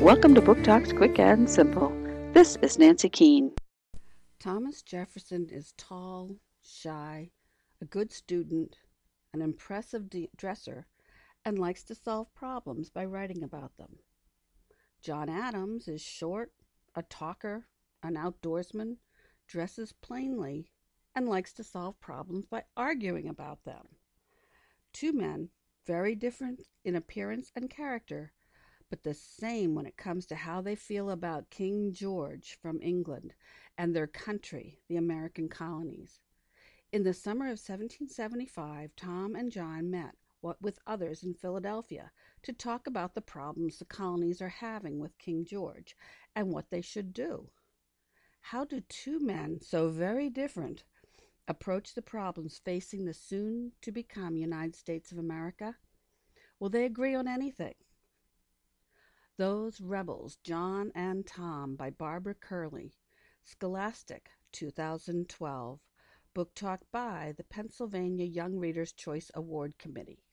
Welcome to Book Talks Quick and Simple. This is Nancy Keene. Thomas Jefferson is tall, shy, a good student, an impressive de- dresser, and likes to solve problems by writing about them. John Adams is short, a talker, an outdoorsman, dresses plainly, and likes to solve problems by arguing about them. Two men, very different in appearance and character, but the same when it comes to how they feel about King George from England and their country, the American colonies. In the summer of 1775, Tom and John met what with others in Philadelphia to talk about the problems the colonies are having with King George and what they should do. How do two men so very different approach the problems facing the soon to become United States of America? Will they agree on anything? Those Rebels, John and Tom by Barbara Kerley. Scholastic, 2012. Book Talk by the Pennsylvania Young Readers' Choice Award Committee.